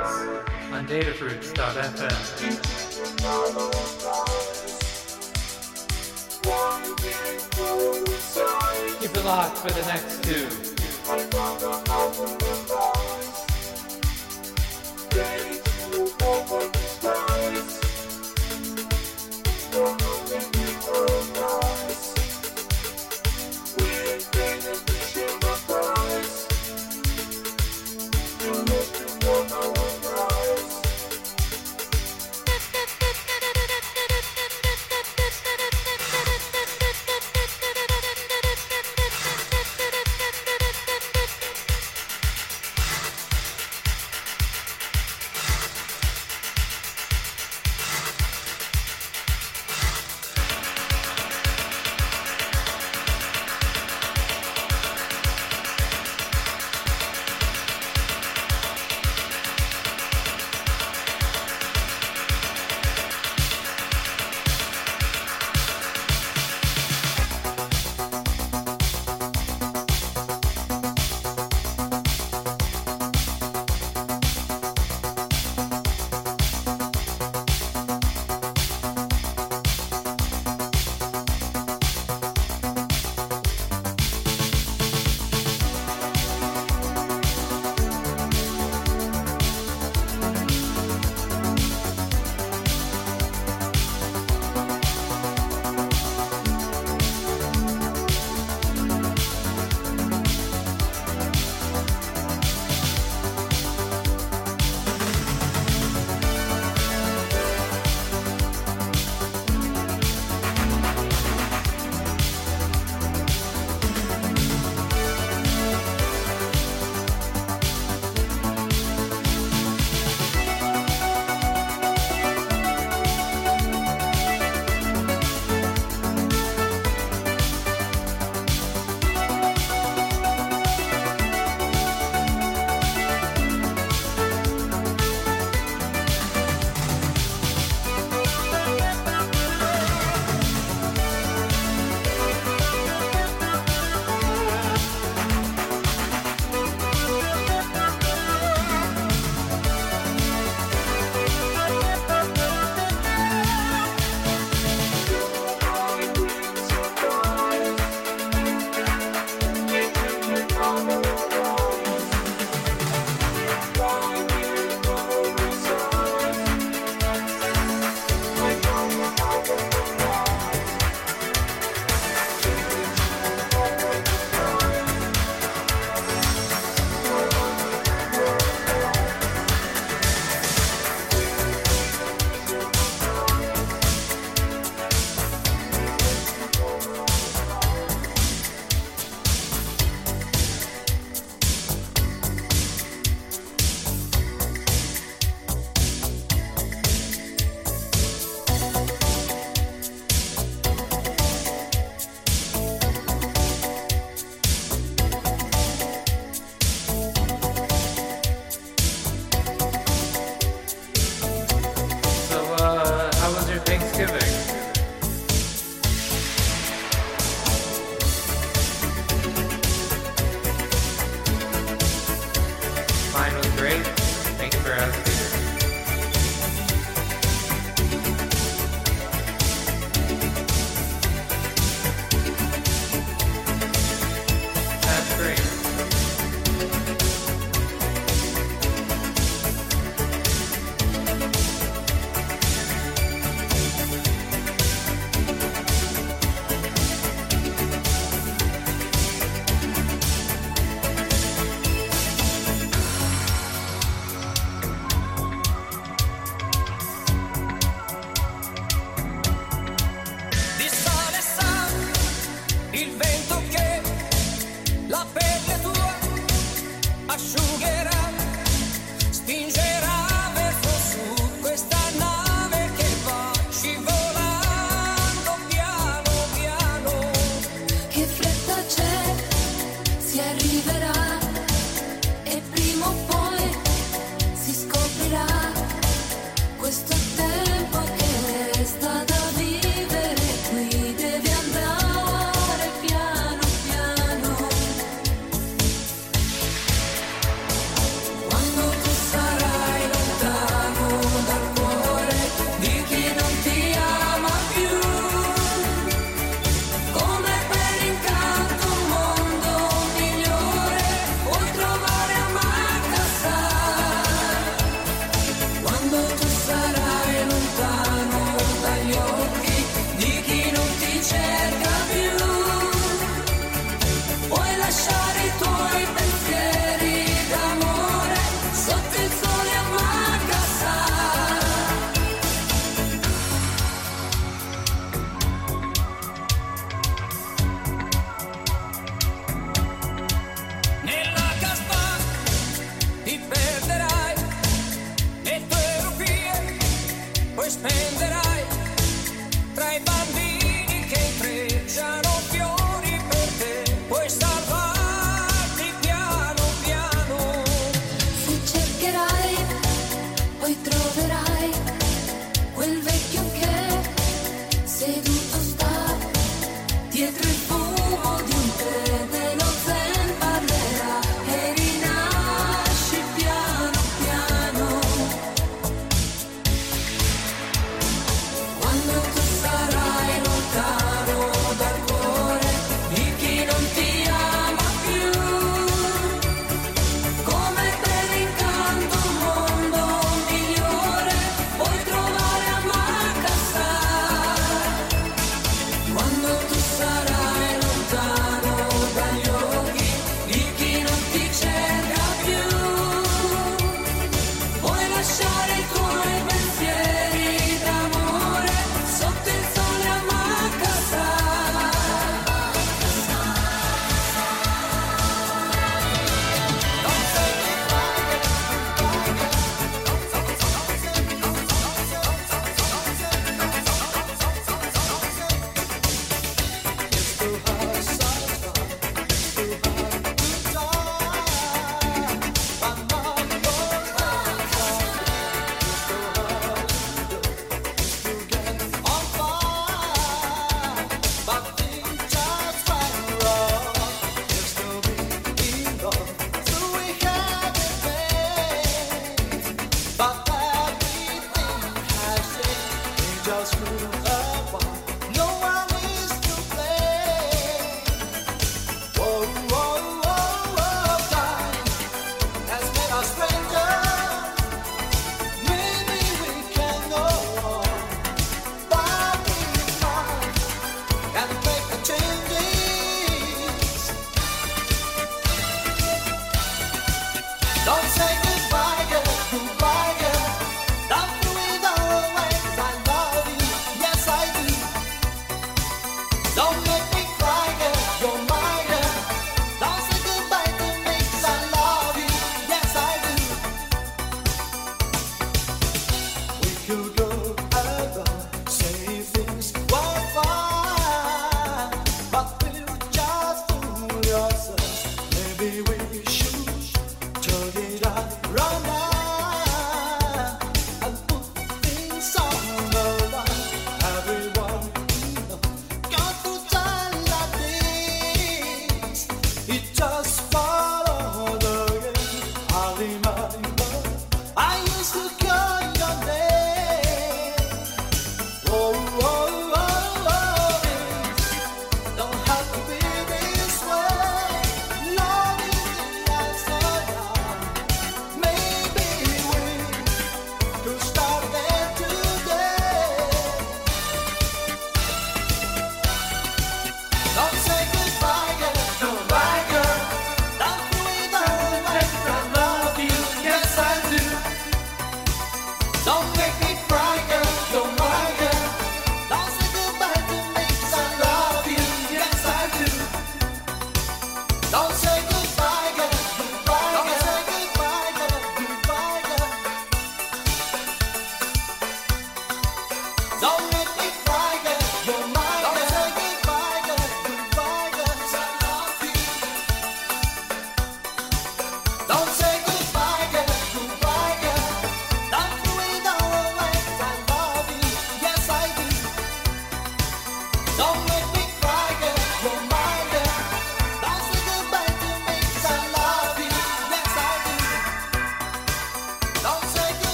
Datafruits on datafruits.fm. Keep it locked for the next two.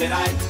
Vincerai,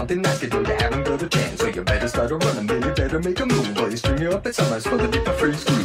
nothing nice can do. You haven't built a chance. so you better start a running. Man, you better make a move, buddy. String you up at sunrise for the deeper freeze.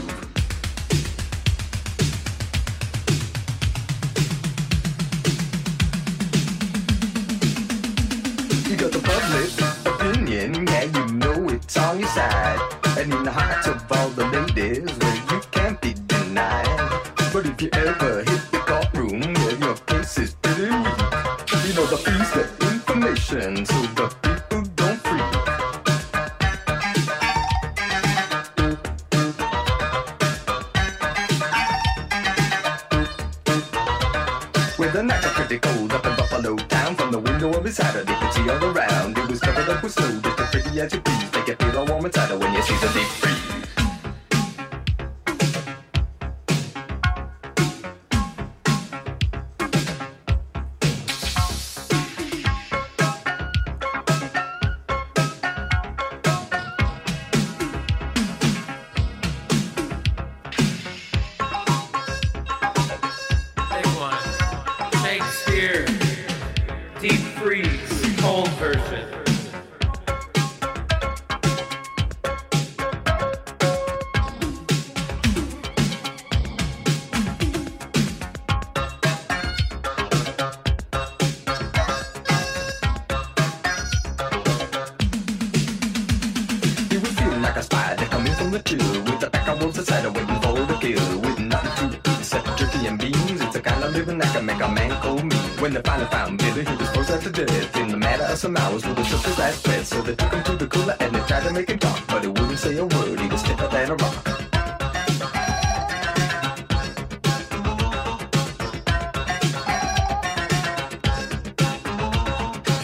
some hours with a sugar glass bread. So they took him to the cooler and they tried to make him talk. But he wouldn't say a word, he was stiffer than a rock.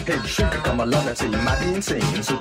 Hey, shrink, come along and say you might be insane. So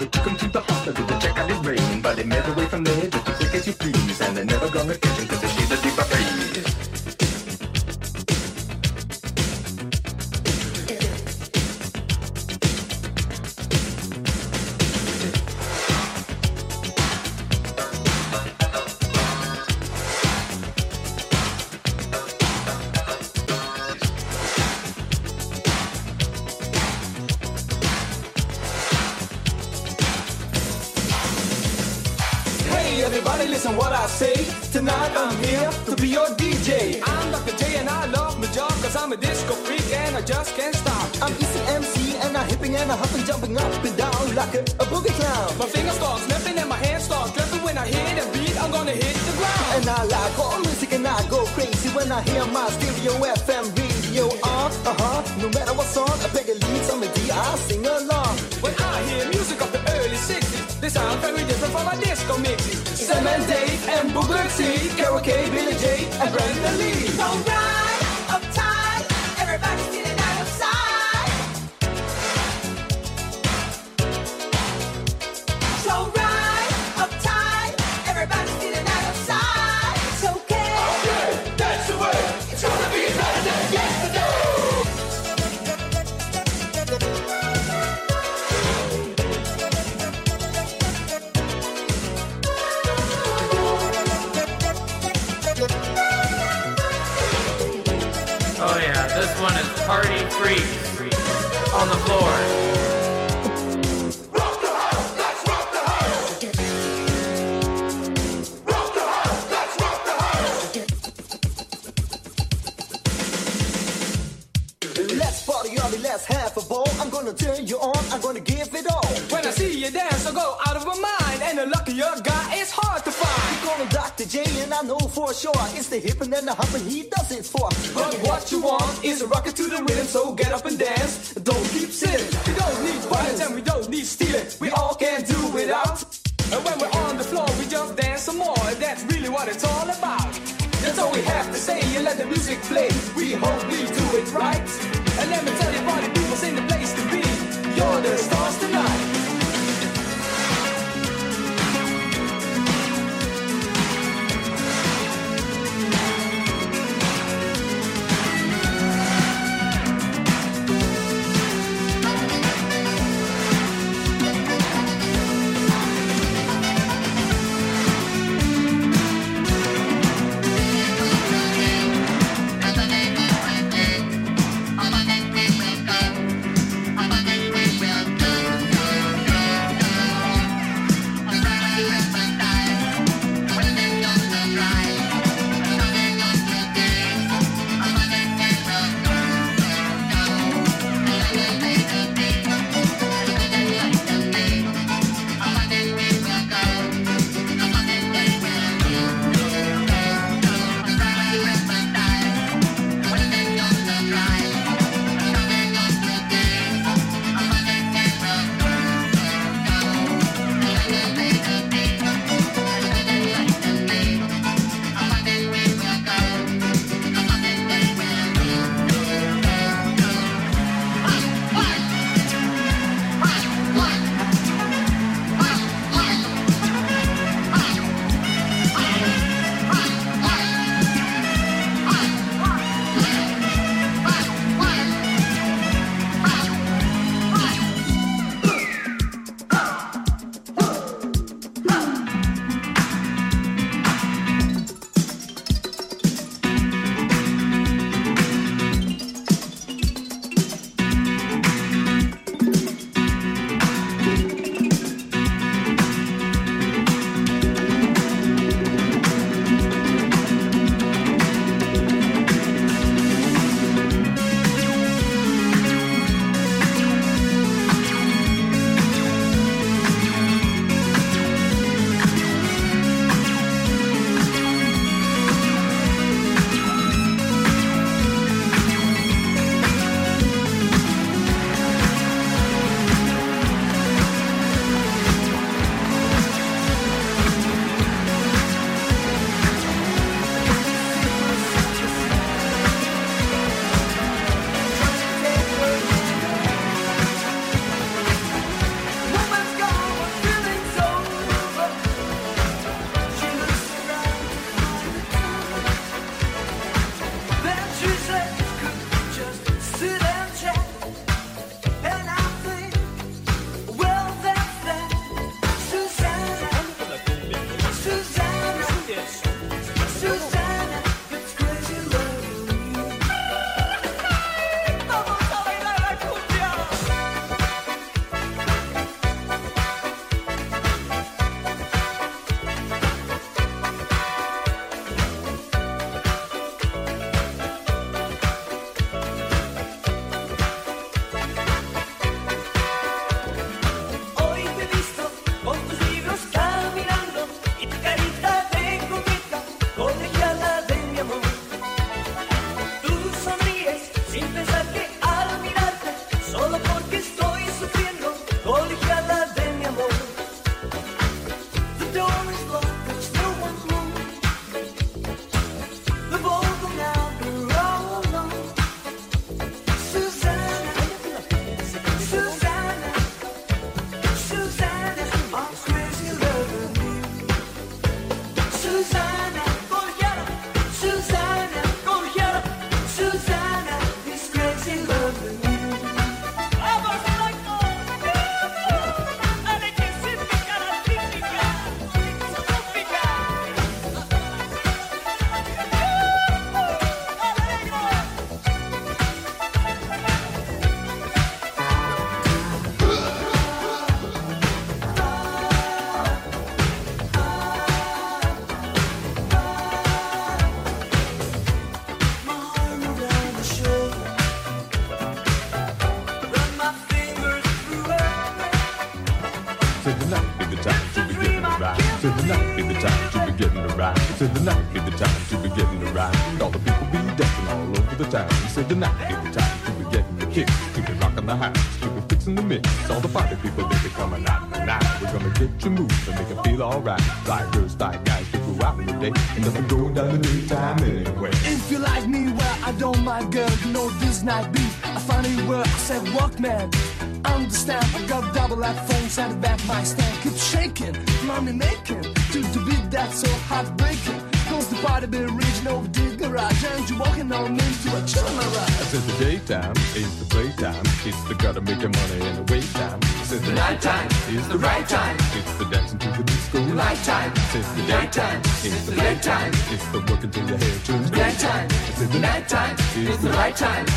is the right time.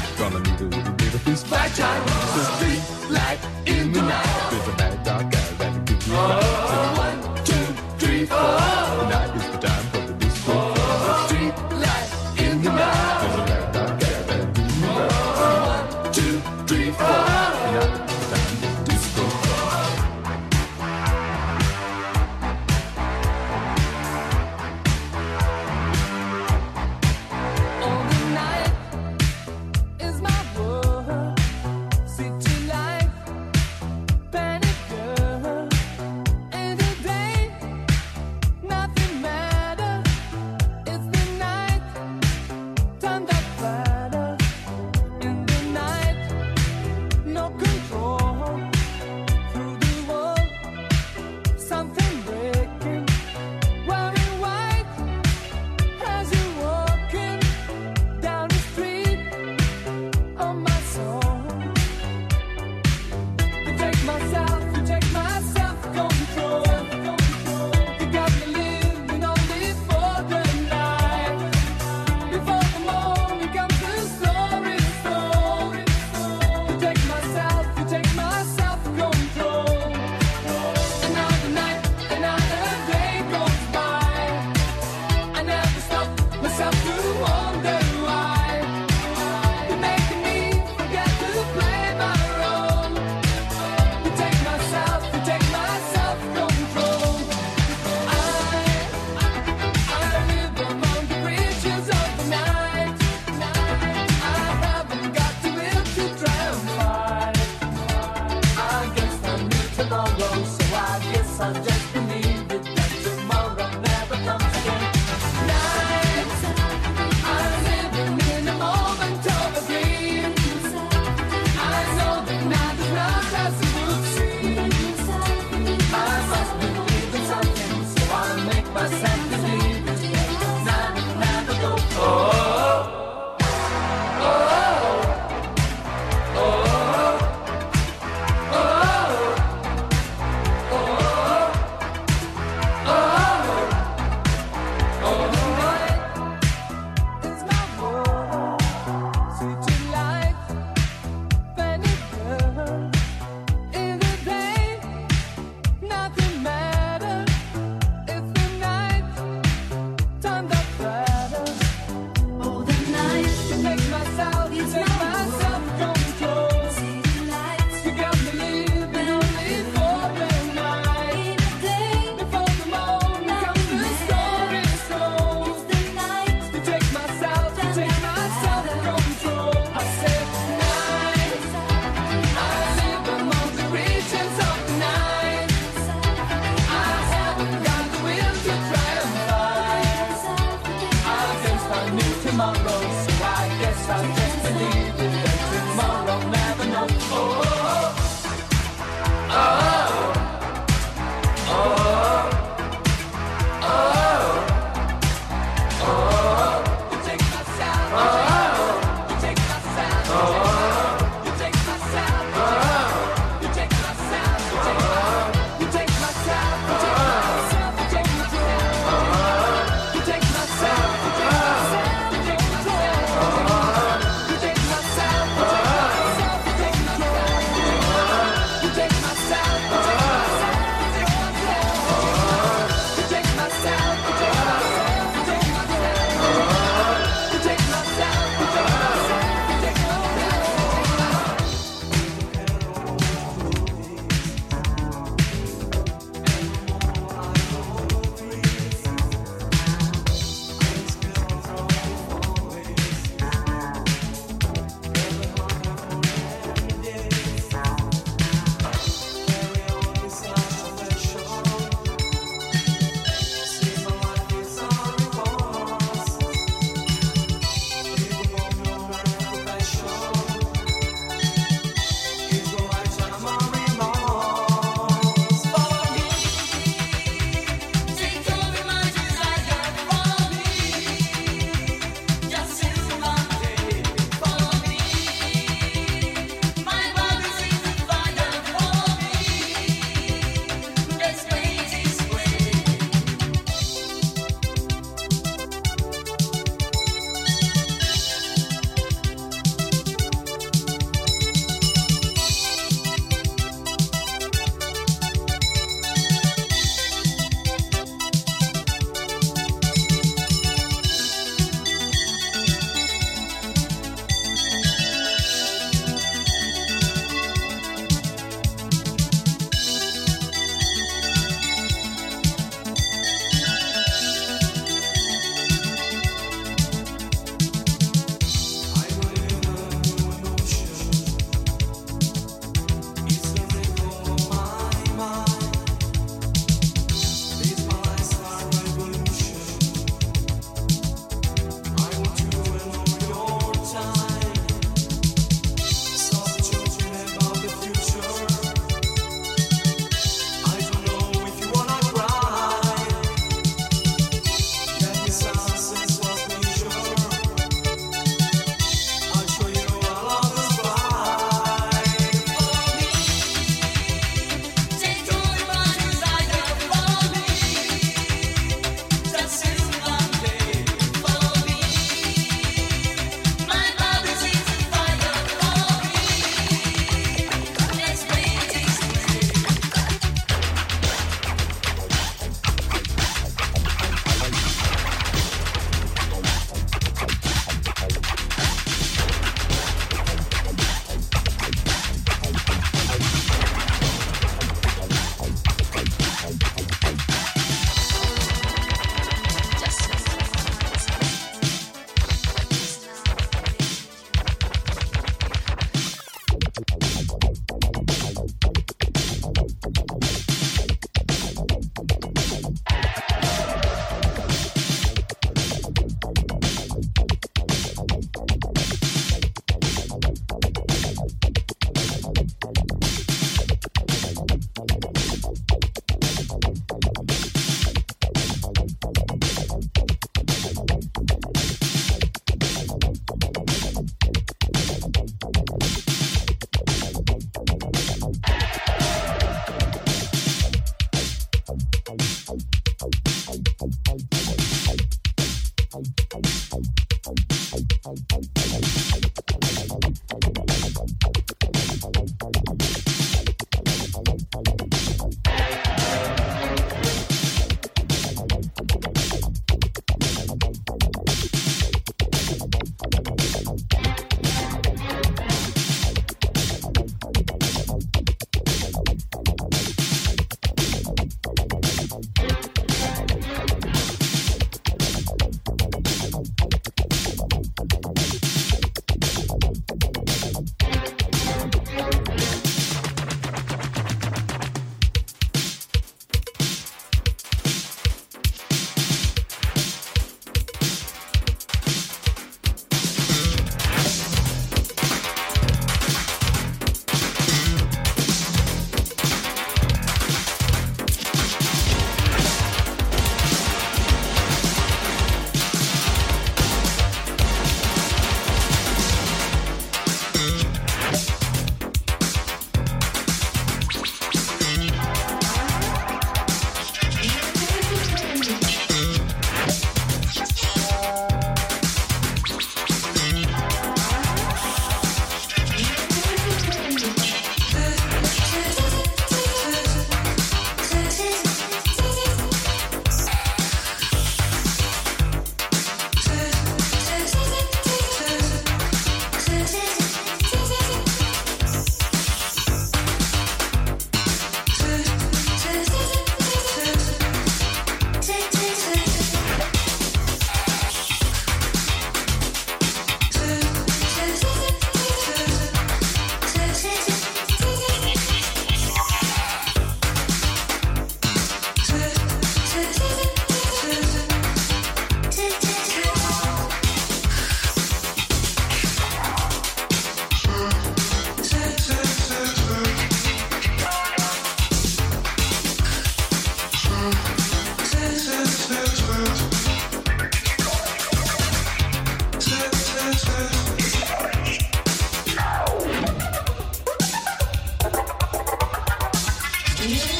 Yeah.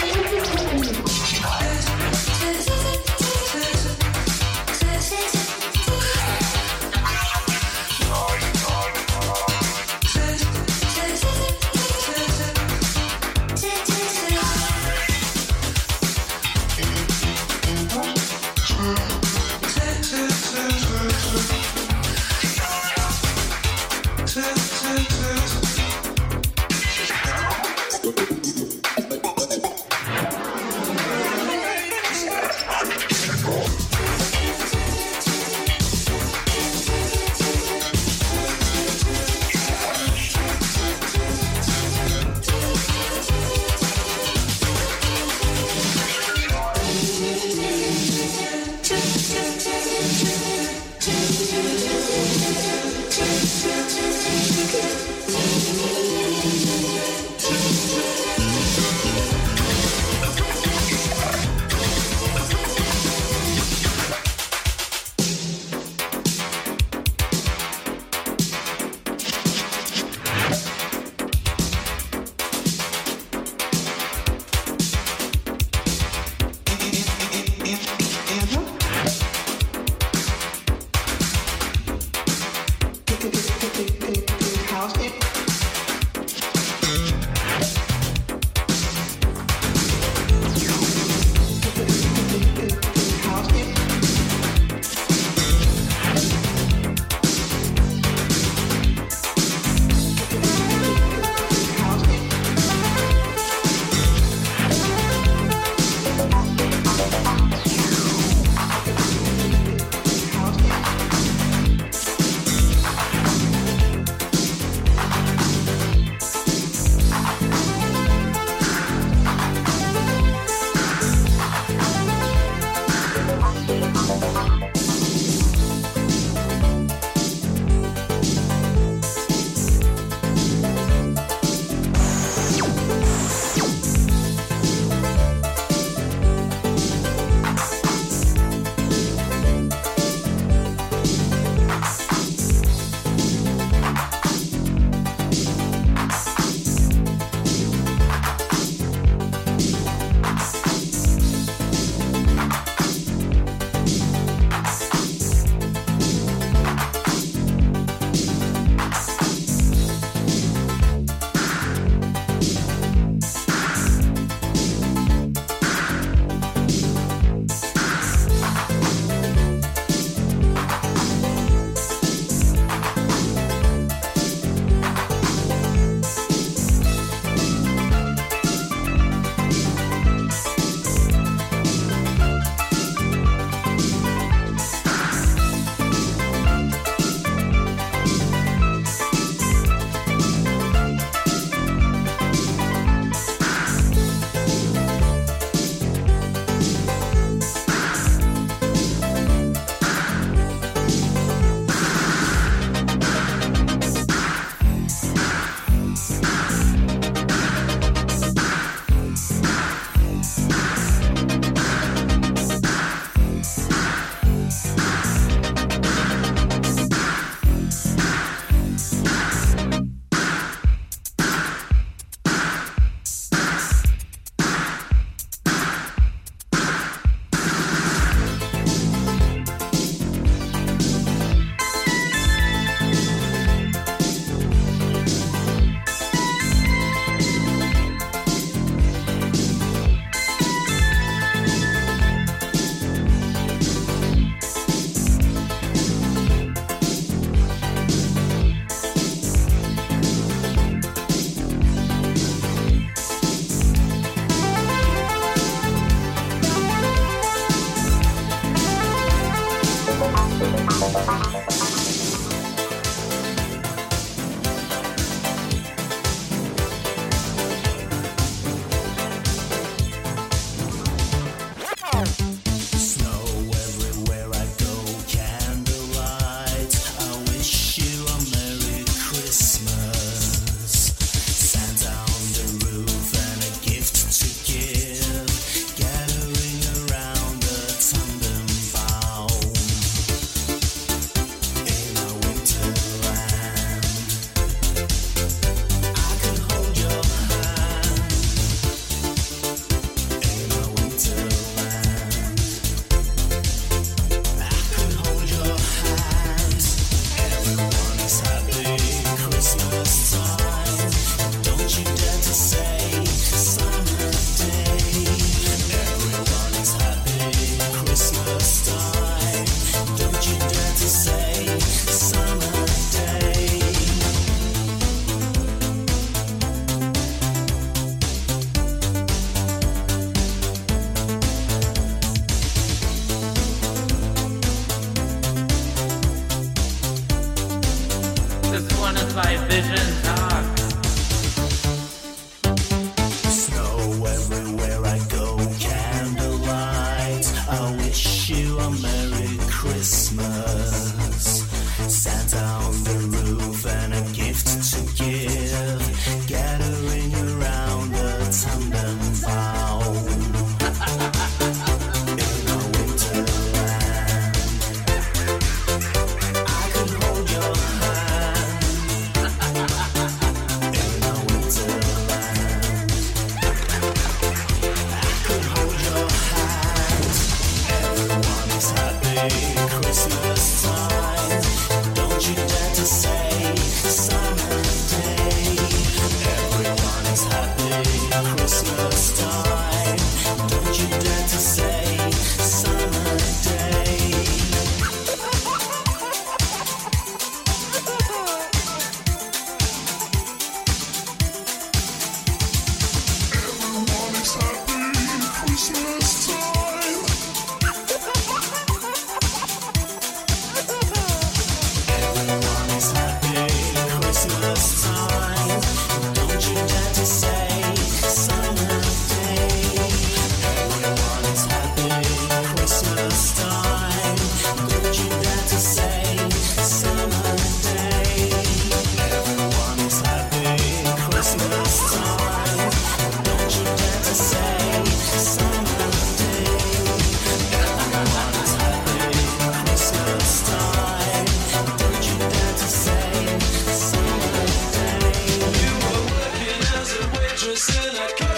Waitress in a cocktail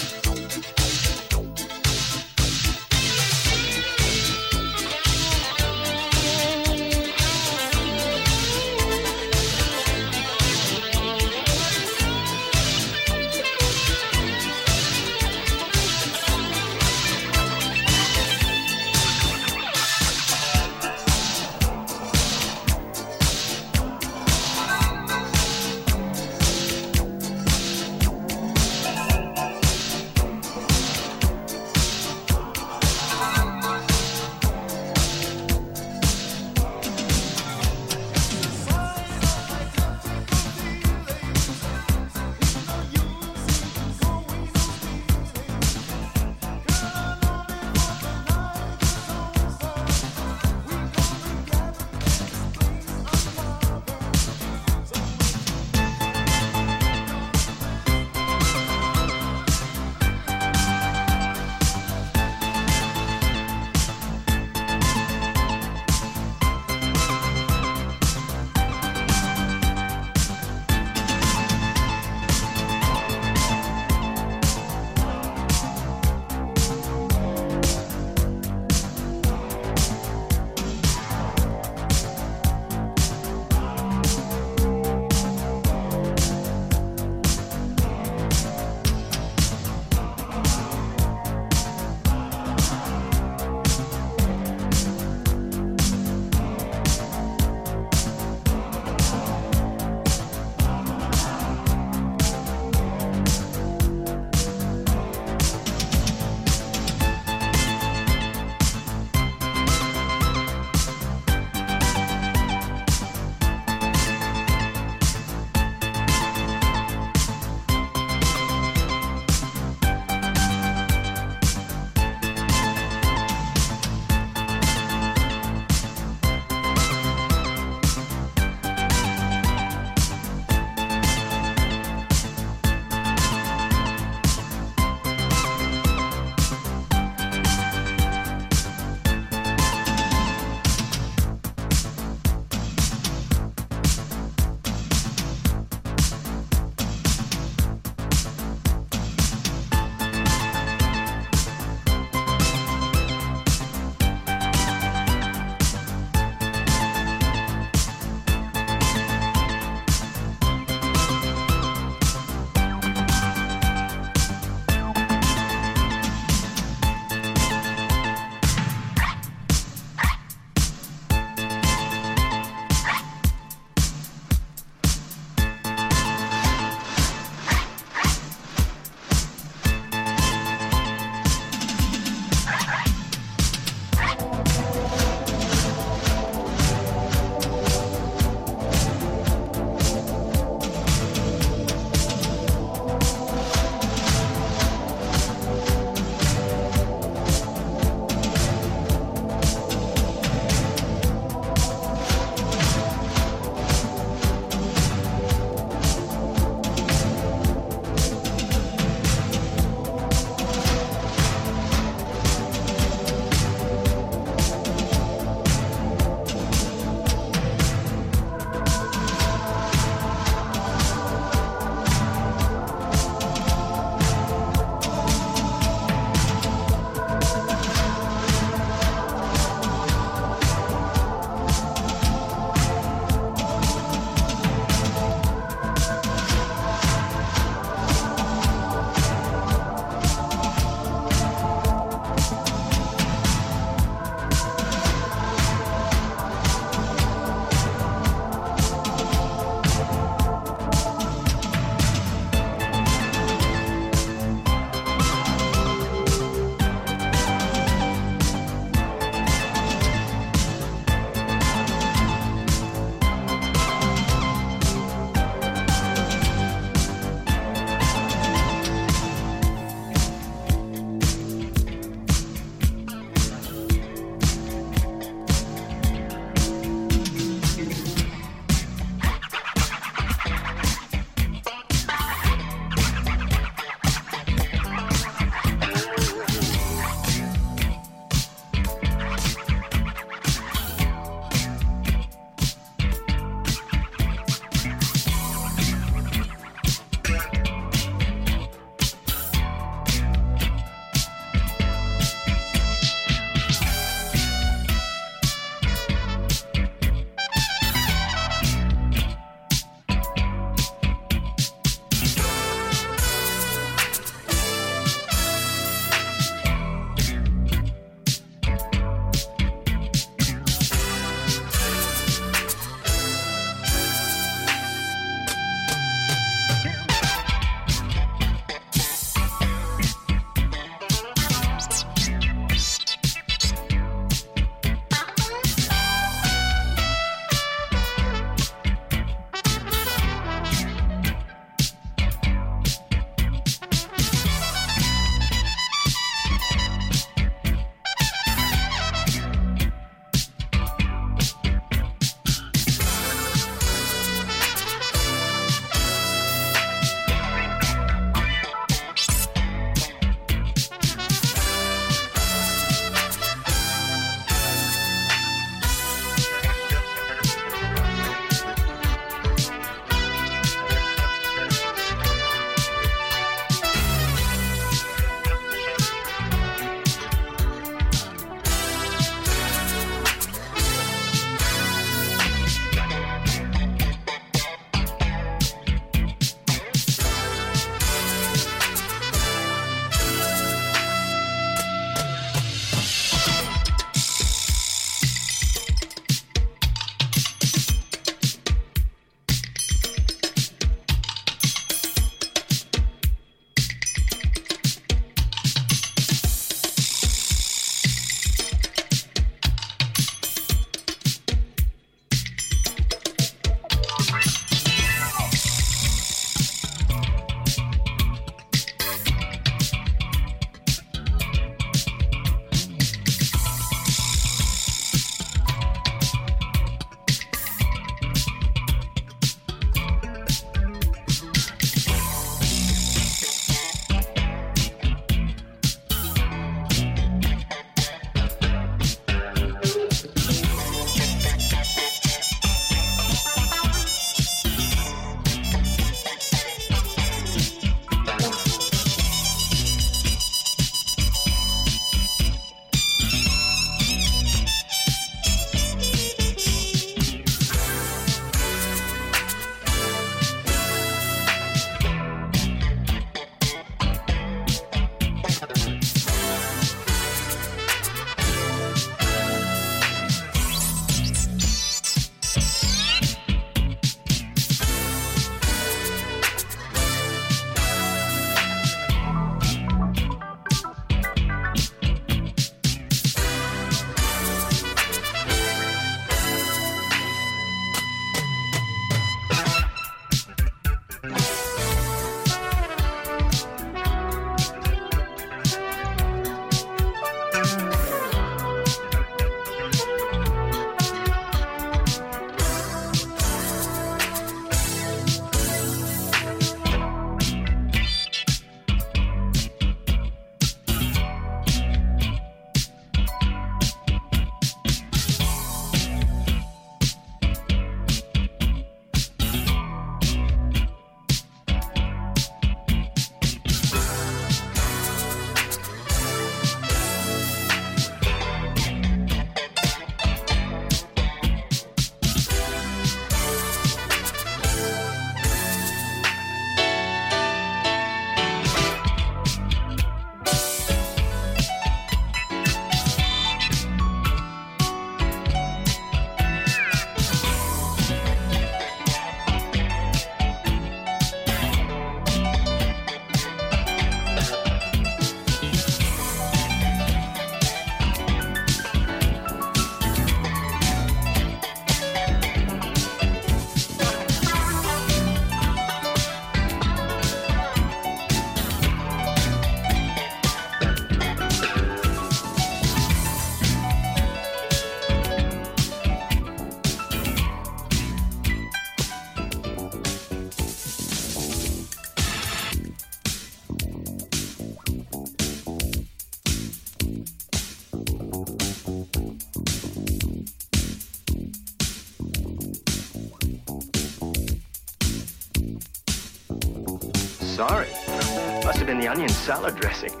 onion salad dressing.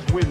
Store's window.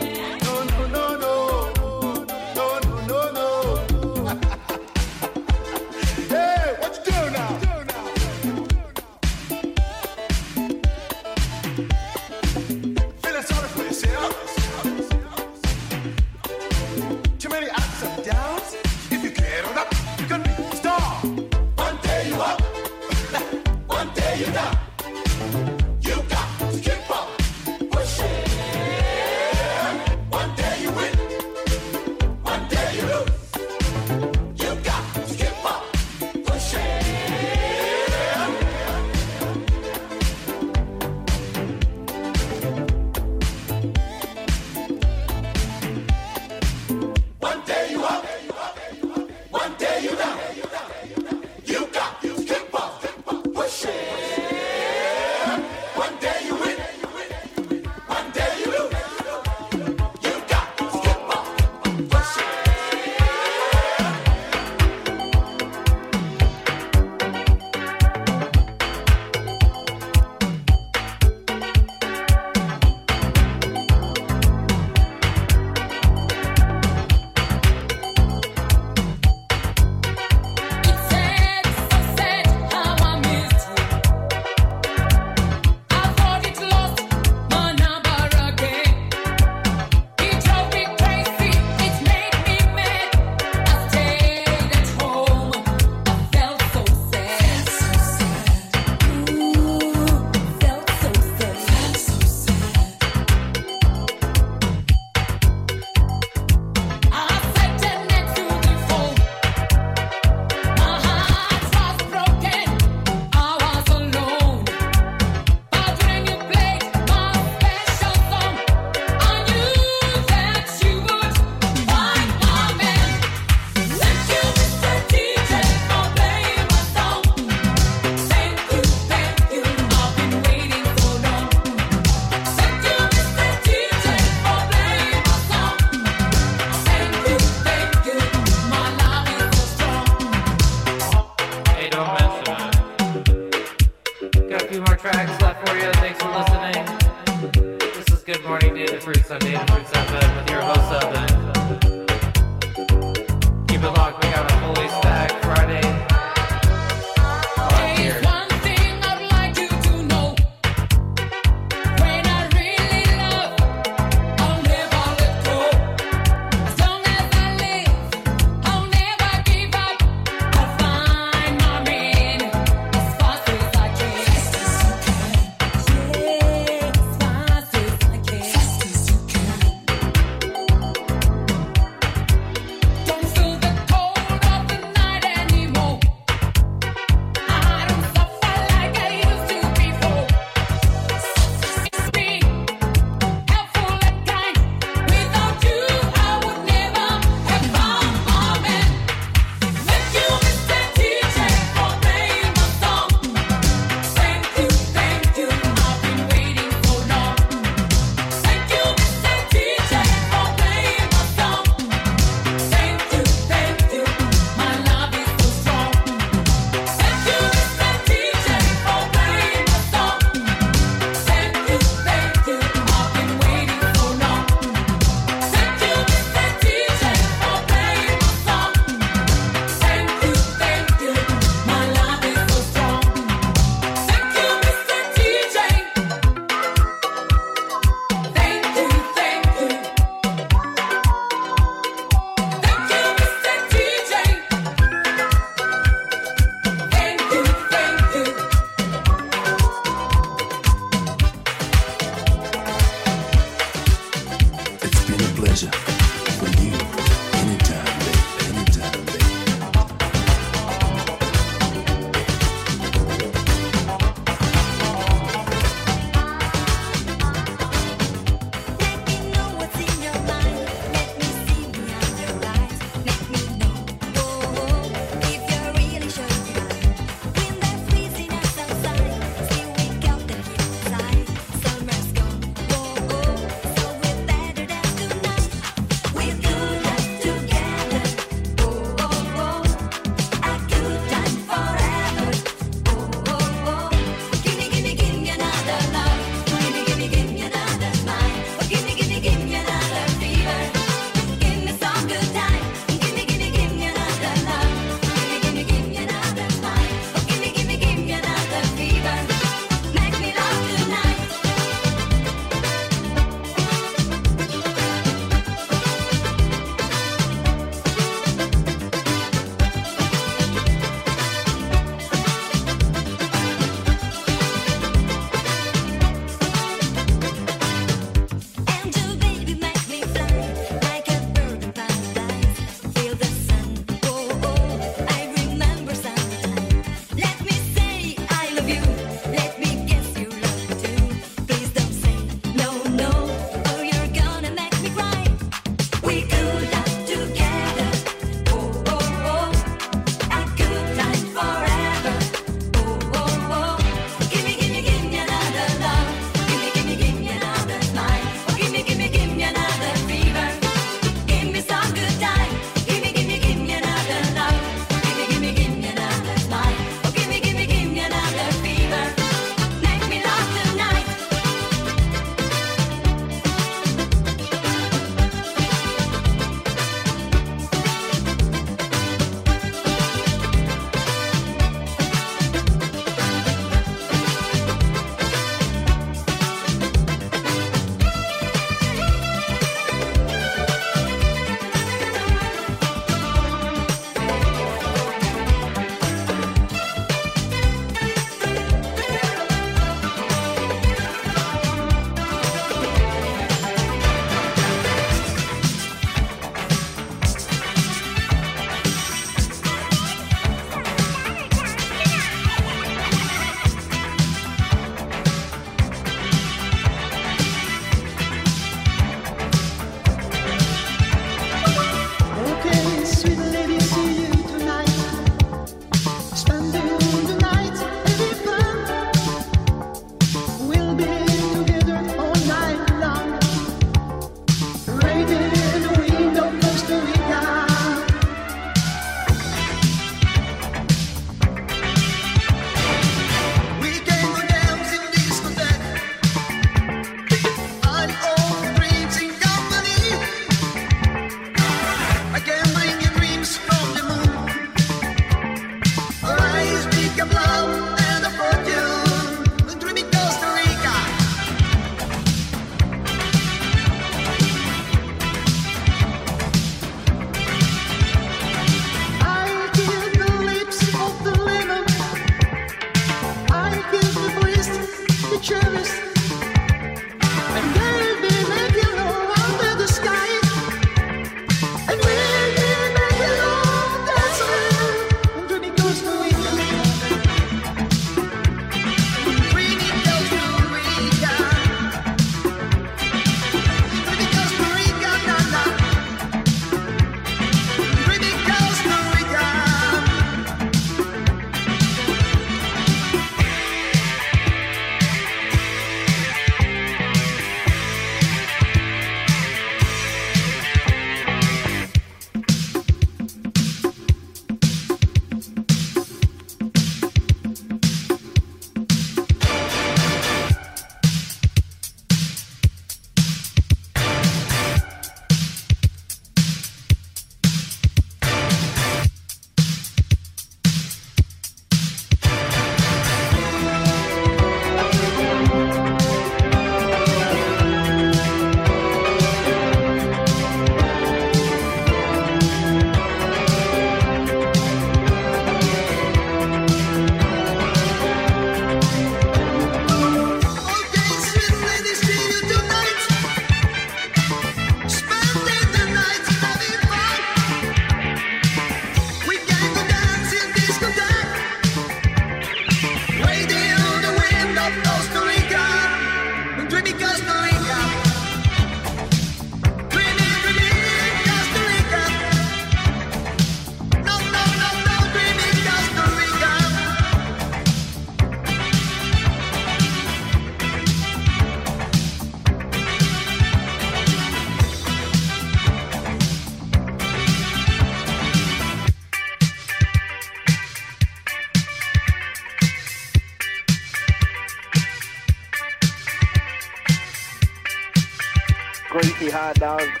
Dogs,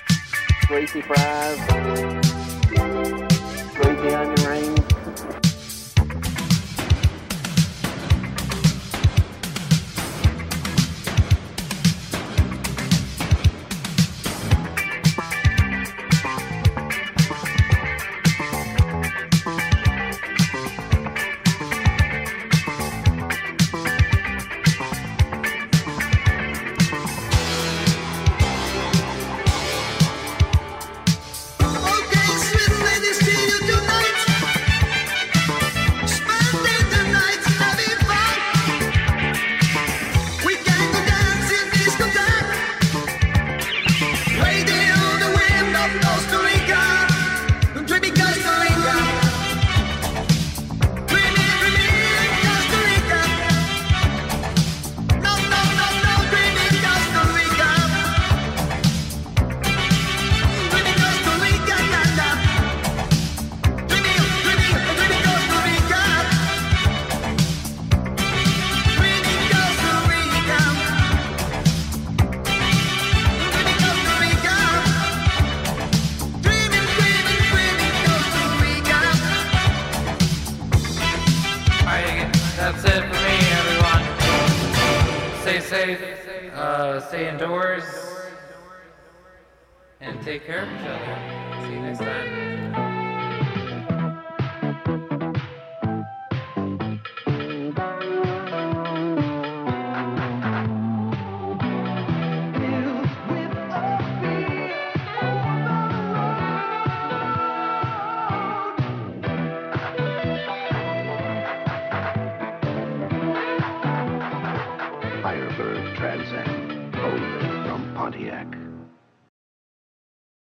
greasy fries,